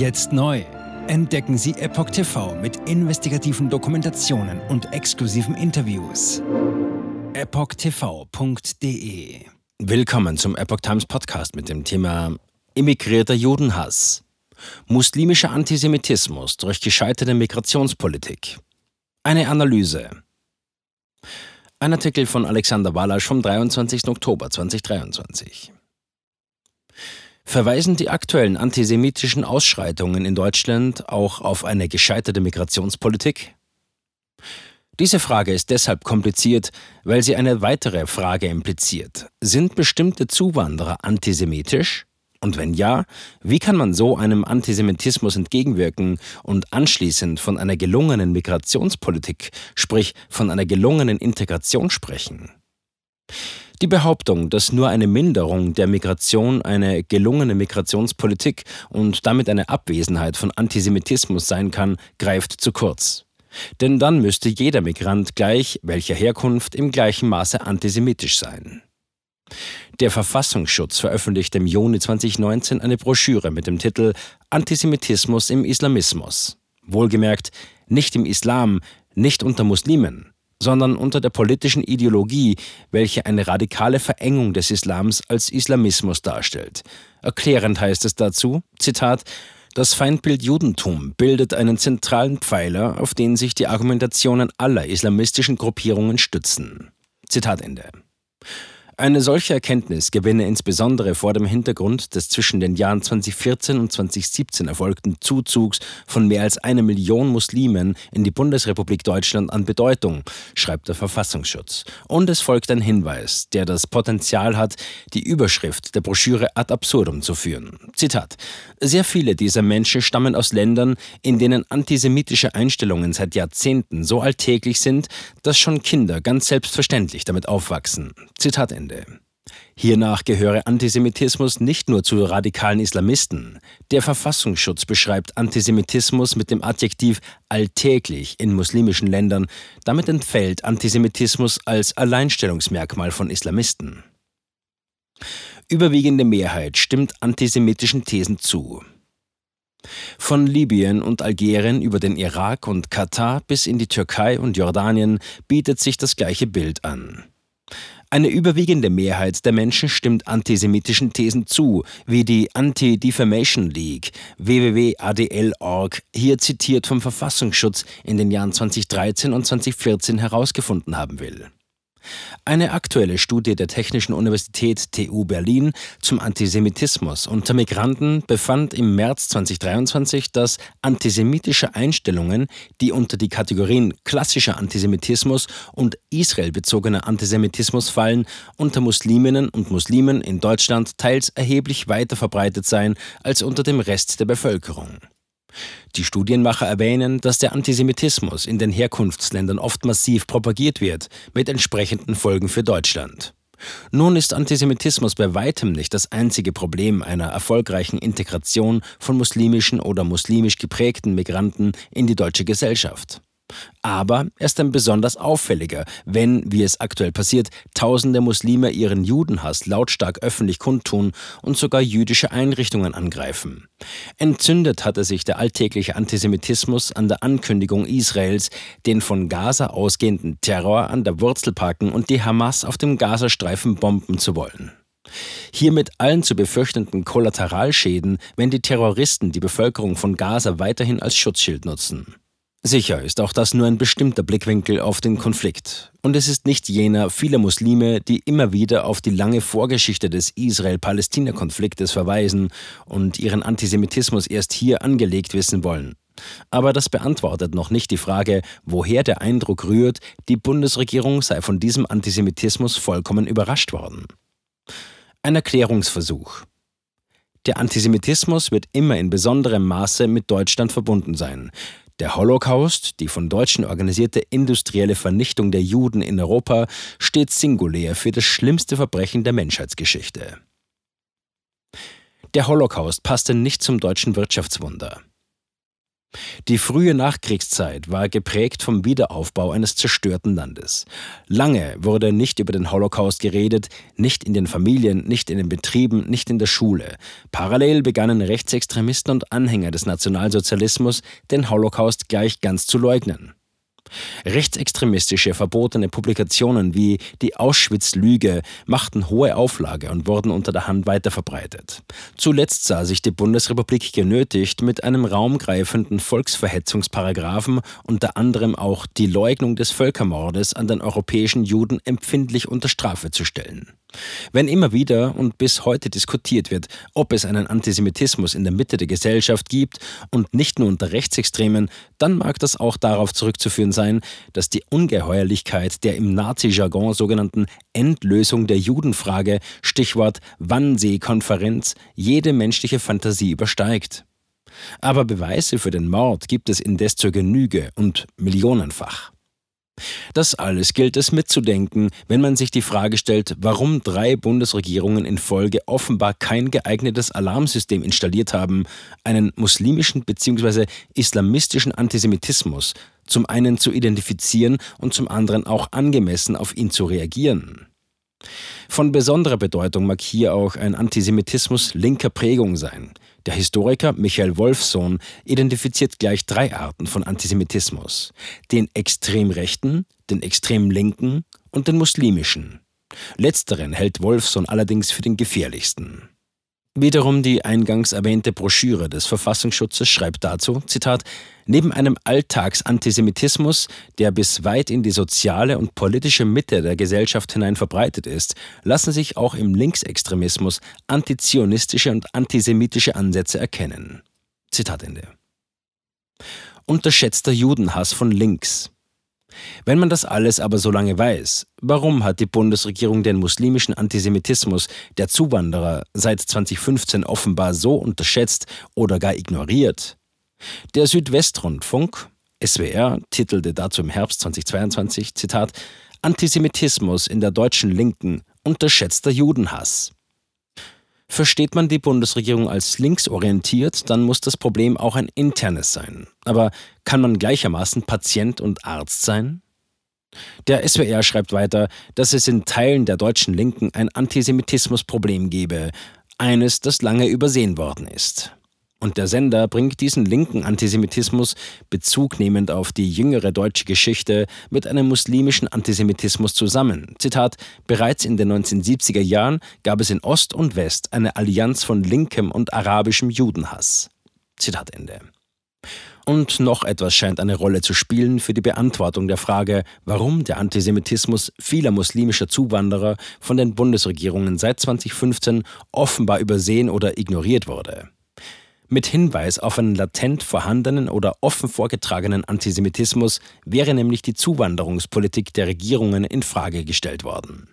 Jetzt neu. Entdecken Sie Epoch TV mit investigativen Dokumentationen und exklusiven Interviews. EpochTV.de Willkommen zum Epoch Times Podcast mit dem Thema Immigrierter Judenhass. Muslimischer Antisemitismus durch gescheiterte Migrationspolitik. Eine Analyse. Ein Artikel von Alexander Walasch vom 23. Oktober 2023 verweisen die aktuellen antisemitischen Ausschreitungen in Deutschland auch auf eine gescheiterte Migrationspolitik? Diese Frage ist deshalb kompliziert, weil sie eine weitere Frage impliziert. Sind bestimmte Zuwanderer antisemitisch? Und wenn ja, wie kann man so einem Antisemitismus entgegenwirken und anschließend von einer gelungenen Migrationspolitik, sprich von einer gelungenen Integration sprechen? Die Behauptung, dass nur eine Minderung der Migration eine gelungene Migrationspolitik und damit eine Abwesenheit von Antisemitismus sein kann, greift zu kurz. Denn dann müsste jeder Migrant gleich welcher Herkunft im gleichen Maße antisemitisch sein. Der Verfassungsschutz veröffentlichte im Juni 2019 eine Broschüre mit dem Titel Antisemitismus im Islamismus. Wohlgemerkt, nicht im Islam, nicht unter Muslimen, sondern unter der politischen Ideologie, welche eine radikale Verengung des Islams als Islamismus darstellt. Erklärend heißt es dazu, Zitat, das Feindbild Judentum bildet einen zentralen Pfeiler, auf den sich die Argumentationen aller islamistischen Gruppierungen stützen. Zitat Ende. Eine solche Erkenntnis gewinne insbesondere vor dem Hintergrund des zwischen den Jahren 2014 und 2017 erfolgten Zuzugs von mehr als einer Million Muslimen in die Bundesrepublik Deutschland an Bedeutung, schreibt der Verfassungsschutz. Und es folgt ein Hinweis, der das Potenzial hat, die Überschrift der Broschüre ad absurdum zu führen. Zitat: Sehr viele dieser Menschen stammen aus Ländern, in denen antisemitische Einstellungen seit Jahrzehnten so alltäglich sind, dass schon Kinder ganz selbstverständlich damit aufwachsen. Zitat Ende. Ende. Hiernach gehöre Antisemitismus nicht nur zu radikalen Islamisten. Der Verfassungsschutz beschreibt Antisemitismus mit dem Adjektiv alltäglich in muslimischen Ländern. Damit entfällt Antisemitismus als Alleinstellungsmerkmal von Islamisten. Überwiegende Mehrheit stimmt antisemitischen Thesen zu. Von Libyen und Algerien über den Irak und Katar bis in die Türkei und Jordanien bietet sich das gleiche Bild an. Eine überwiegende Mehrheit der Menschen stimmt antisemitischen Thesen zu, wie die Anti-Defamation League, www.adl.org, hier zitiert vom Verfassungsschutz in den Jahren 2013 und 2014 herausgefunden haben will. Eine aktuelle Studie der Technischen Universität TU Berlin zum Antisemitismus unter Migranten befand im März 2023, dass antisemitische Einstellungen, die unter die Kategorien klassischer Antisemitismus und israelbezogener Antisemitismus fallen, unter Musliminnen und Muslimen in Deutschland teils erheblich weiter verbreitet seien als unter dem Rest der Bevölkerung. Die Studienmacher erwähnen, dass der Antisemitismus in den Herkunftsländern oft massiv propagiert wird, mit entsprechenden Folgen für Deutschland. Nun ist Antisemitismus bei weitem nicht das einzige Problem einer erfolgreichen Integration von muslimischen oder muslimisch geprägten Migranten in die deutsche Gesellschaft. Aber er ist ein besonders auffälliger, wenn, wie es aktuell passiert, tausende Muslime ihren Judenhass lautstark öffentlich kundtun und sogar jüdische Einrichtungen angreifen. Entzündet hatte sich der alltägliche Antisemitismus an der Ankündigung Israels, den von Gaza ausgehenden Terror an der Wurzel packen und die Hamas auf dem Gazastreifen bomben zu wollen. Hiermit allen zu befürchtenden Kollateralschäden, wenn die Terroristen die Bevölkerung von Gaza weiterhin als Schutzschild nutzen. Sicher ist auch das nur ein bestimmter Blickwinkel auf den Konflikt. Und es ist nicht jener vieler Muslime, die immer wieder auf die lange Vorgeschichte des Israel-Palästina-Konfliktes verweisen und ihren Antisemitismus erst hier angelegt wissen wollen. Aber das beantwortet noch nicht die Frage, woher der Eindruck rührt, die Bundesregierung sei von diesem Antisemitismus vollkommen überrascht worden. Ein Erklärungsversuch. Der Antisemitismus wird immer in besonderem Maße mit Deutschland verbunden sein. Der Holocaust, die von Deutschen organisierte industrielle Vernichtung der Juden in Europa, steht singulär für das schlimmste Verbrechen der Menschheitsgeschichte. Der Holocaust passte nicht zum deutschen Wirtschaftswunder. Die frühe Nachkriegszeit war geprägt vom Wiederaufbau eines zerstörten Landes. Lange wurde nicht über den Holocaust geredet, nicht in den Familien, nicht in den Betrieben, nicht in der Schule. Parallel begannen Rechtsextremisten und Anhänger des Nationalsozialismus, den Holocaust gleich ganz zu leugnen. Rechtsextremistische verbotene Publikationen wie die Auschwitz-Lüge machten hohe Auflage und wurden unter der Hand weiterverbreitet. Zuletzt sah sich die Bundesrepublik genötigt, mit einem raumgreifenden Volksverhetzungsparagraphen unter anderem auch die Leugnung des Völkermordes an den europäischen Juden empfindlich unter Strafe zu stellen. Wenn immer wieder und bis heute diskutiert wird, ob es einen Antisemitismus in der Mitte der Gesellschaft gibt und nicht nur unter Rechtsextremen, dann mag das auch darauf zurückzuführen sein, dass die Ungeheuerlichkeit der im Nazi-Jargon sogenannten Endlösung der Judenfrage, Stichwort Wannsee-Konferenz, jede menschliche Fantasie übersteigt. Aber Beweise für den Mord gibt es indes zur Genüge und millionenfach. Das alles gilt es mitzudenken, wenn man sich die Frage stellt, warum drei Bundesregierungen in Folge offenbar kein geeignetes Alarmsystem installiert haben, einen muslimischen bzw. islamistischen Antisemitismus zum einen zu identifizieren und zum anderen auch angemessen auf ihn zu reagieren. Von besonderer Bedeutung mag hier auch ein Antisemitismus linker Prägung sein. Der Historiker Michael Wolfsohn identifiziert gleich drei Arten von Antisemitismus: den extrem rechten, den extrem linken und den muslimischen. Letzteren hält Wolfsohn allerdings für den gefährlichsten. Wiederum die eingangs erwähnte Broschüre des Verfassungsschutzes schreibt dazu, Zitat, Neben einem Alltagsantisemitismus, der bis weit in die soziale und politische Mitte der Gesellschaft hinein verbreitet ist, lassen sich auch im Linksextremismus antizionistische und antisemitische Ansätze erkennen. Zitat Ende. Unterschätzter Judenhass von links. Wenn man das alles aber so lange weiß, warum hat die Bundesregierung den muslimischen Antisemitismus der Zuwanderer seit 2015 offenbar so unterschätzt oder gar ignoriert? Der Südwestrundfunk, SWR, titelte dazu im Herbst 2022, Zitat, Antisemitismus in der deutschen Linken, unterschätzter Judenhass. Versteht man die Bundesregierung als linksorientiert, dann muss das Problem auch ein internes sein. Aber kann man gleichermaßen Patient und Arzt sein? Der SWR schreibt weiter, dass es in Teilen der deutschen Linken ein Antisemitismusproblem gebe, eines, das lange übersehen worden ist. Und der Sender bringt diesen linken Antisemitismus, bezugnehmend auf die jüngere deutsche Geschichte, mit einem muslimischen Antisemitismus zusammen. Zitat: Bereits in den 1970er Jahren gab es in Ost und West eine Allianz von linkem und arabischem Judenhass. Zitat Ende. Und noch etwas scheint eine Rolle zu spielen für die Beantwortung der Frage, warum der Antisemitismus vieler muslimischer Zuwanderer von den Bundesregierungen seit 2015 offenbar übersehen oder ignoriert wurde mit Hinweis auf einen latent vorhandenen oder offen vorgetragenen Antisemitismus wäre nämlich die Zuwanderungspolitik der Regierungen in Frage gestellt worden.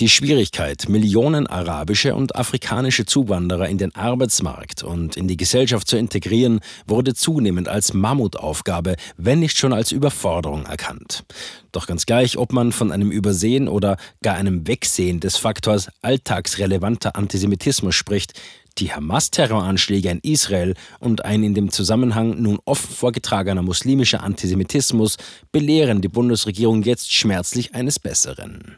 Die Schwierigkeit, Millionen arabische und afrikanische Zuwanderer in den Arbeitsmarkt und in die Gesellschaft zu integrieren, wurde zunehmend als Mammutaufgabe, wenn nicht schon als Überforderung erkannt. Doch ganz gleich, ob man von einem Übersehen oder gar einem Wegsehen des Faktors alltagsrelevanter Antisemitismus spricht, die Hamas-Terroranschläge in Israel und ein in dem Zusammenhang nun offen vorgetragener muslimischer Antisemitismus belehren die Bundesregierung jetzt schmerzlich eines Besseren.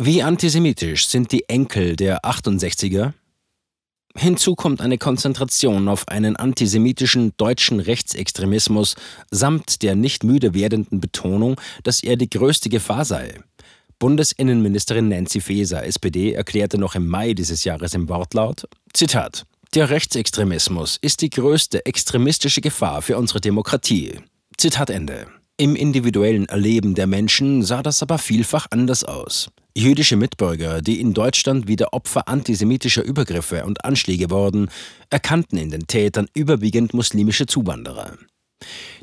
Wie antisemitisch sind die Enkel der 68er? Hinzu kommt eine Konzentration auf einen antisemitischen deutschen Rechtsextremismus samt der nicht müde werdenden Betonung, dass er die größte Gefahr sei. Bundesinnenministerin Nancy Faeser, SPD, erklärte noch im Mai dieses Jahres im Wortlaut, Zitat, der Rechtsextremismus ist die größte extremistische Gefahr für unsere Demokratie. Zitat Ende. Im individuellen Erleben der Menschen sah das aber vielfach anders aus. Jüdische Mitbürger, die in Deutschland wieder Opfer antisemitischer Übergriffe und Anschläge wurden, erkannten in den Tätern überwiegend muslimische Zuwanderer.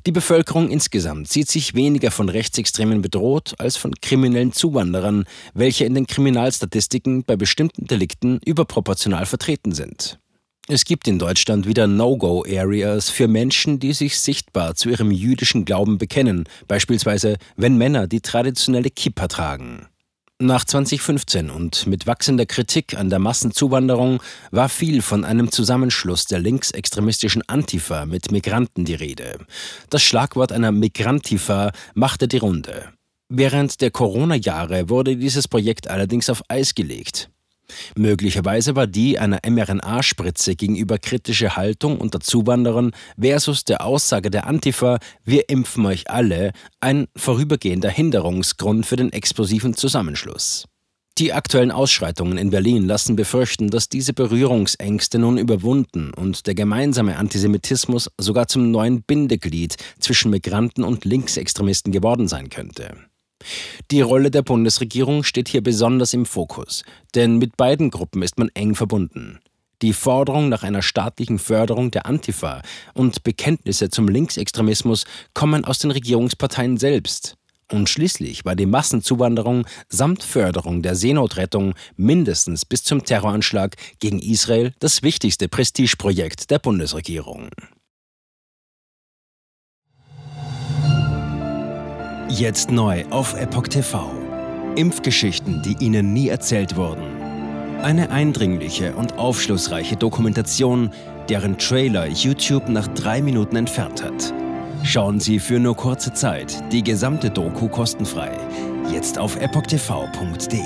Die Bevölkerung insgesamt sieht sich weniger von Rechtsextremen bedroht als von kriminellen Zuwanderern, welche in den Kriminalstatistiken bei bestimmten Delikten überproportional vertreten sind. Es gibt in Deutschland wieder No-Go-Areas für Menschen, die sich sichtbar zu ihrem jüdischen Glauben bekennen, beispielsweise wenn Männer die traditionelle Kippa tragen. Nach 2015 und mit wachsender Kritik an der Massenzuwanderung war viel von einem Zusammenschluss der linksextremistischen Antifa mit Migranten die Rede. Das Schlagwort einer Migrantifa machte die Runde. Während der Corona-Jahre wurde dieses Projekt allerdings auf Eis gelegt. Möglicherweise war die einer mRNA-Spritze gegenüber kritische Haltung unter Zuwanderern versus der Aussage der Antifa, wir impfen euch alle, ein vorübergehender Hinderungsgrund für den explosiven Zusammenschluss. Die aktuellen Ausschreitungen in Berlin lassen befürchten, dass diese Berührungsängste nun überwunden und der gemeinsame Antisemitismus sogar zum neuen Bindeglied zwischen Migranten und Linksextremisten geworden sein könnte. Die Rolle der Bundesregierung steht hier besonders im Fokus, denn mit beiden Gruppen ist man eng verbunden. Die Forderung nach einer staatlichen Förderung der Antifa und Bekenntnisse zum Linksextremismus kommen aus den Regierungsparteien selbst. Und schließlich war die Massenzuwanderung samt Förderung der Seenotrettung mindestens bis zum Terroranschlag gegen Israel das wichtigste Prestigeprojekt der Bundesregierung. Jetzt neu auf Epoch TV. Impfgeschichten, die Ihnen nie erzählt wurden. Eine eindringliche und aufschlussreiche Dokumentation, deren Trailer YouTube nach drei Minuten entfernt hat. Schauen Sie für nur kurze Zeit die gesamte Doku kostenfrei. Jetzt auf epochtv.de.